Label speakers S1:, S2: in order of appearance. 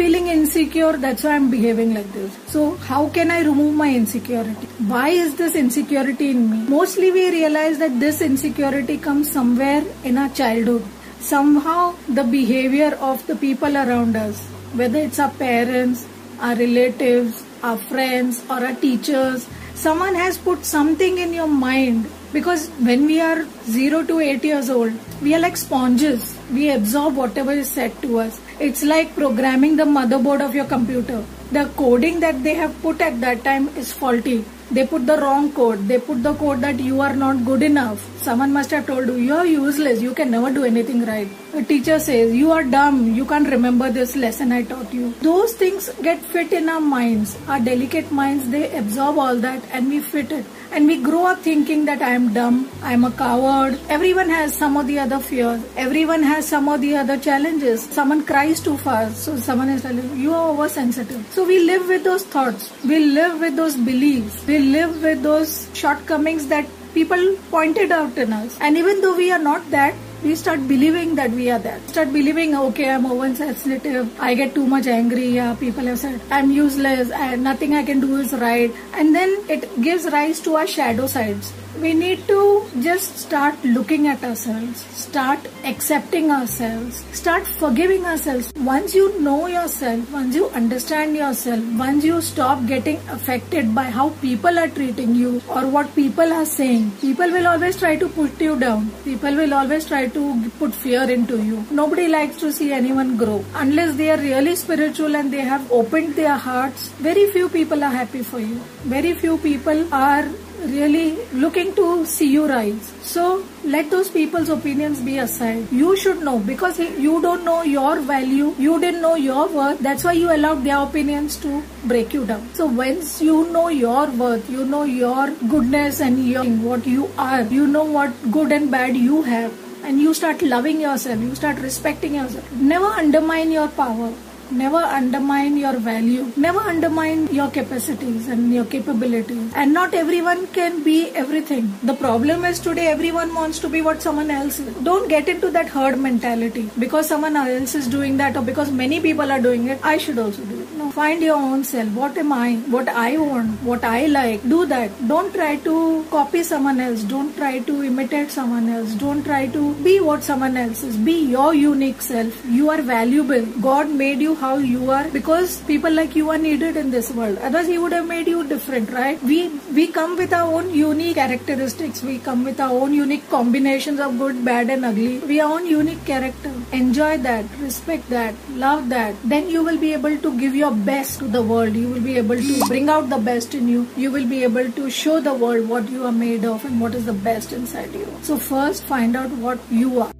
S1: feeling insecure, that's why I'm behaving like this. So, how can I remove my insecurity? Why is this insecurity in me? Mostly we realize that this insecurity comes somewhere in our childhood. Somehow, the behavior of the people around us, whether it's our parents, our relatives, our friends, or our teachers, someone has put something in your mind because when we are 0 to 8 years old we are like sponges. We absorb whatever is said to us. It's like programming the motherboard of your computer. The coding that they have put at that time is faulty. They put the wrong code. They put the code that you are not good enough. Someone must have told you you're useless. You can never do anything right a teacher says you are dumb you can't remember this lesson i taught you those things get fit in our minds our delicate minds they absorb all that and we fit it and we grow up thinking that I am dumb, I am a coward. Everyone has some of the other fears. Everyone has some of the other challenges. Someone cries too fast, so someone is telling you, you are oversensitive. So we live with those thoughts. We live with those beliefs. We live with those shortcomings that people pointed out in us. And even though we are not that, we start believing that we are that. Start believing, okay, I'm oversensitive. I get too much angry. Yeah, people have said I'm useless. and nothing I can do is right. And then it gives rise to our shadow sides we need to just start looking at ourselves, start accepting ourselves, start forgiving ourselves. Once you know yourself, once you understand yourself, once you stop getting affected by how people are treating you or what people are saying, people will always try to put you down. People will always try to put fear into you. Nobody likes to see anyone grow. Unless they are really spiritual and they have opened their hearts, very few people are happy for you. Very few people are really looking to see you rise. So let those people's opinions be aside. You should know because you don't know your value, you didn't know your worth. That's why you allowed their opinions to break you down. So once you know your worth, you know your goodness and your, what you are, you know what good and bad you have and you start loving yourself, you start respecting yourself. Never undermine your power never undermine your value. Never undermine your capacities and your capabilities. And not everyone can be everything. The problem is today everyone wants to be what someone else is. Don't get into that herd mentality. Because someone else is doing that or because many people are doing it i should also do it. No. Find your own self. What am i? What i want what i like? Do that. Don't try to copy someone else. Don't try to imitate someone else. Don't try to be what someone else is. Be your unique self. You are valuable. God made you how you are because people like you are needed in this world. Otherwise, he would have made you different, right? We we come with our own unique characteristics. We come with our own unique combinations of good, bad, and ugly. We are own unique character. Enjoy that, respect that, love that. Then you will be able to give your best to the world. You will be able to bring out the best in you. You will be able to show the world what you are made of and what is the best inside you. So first, find out what you are.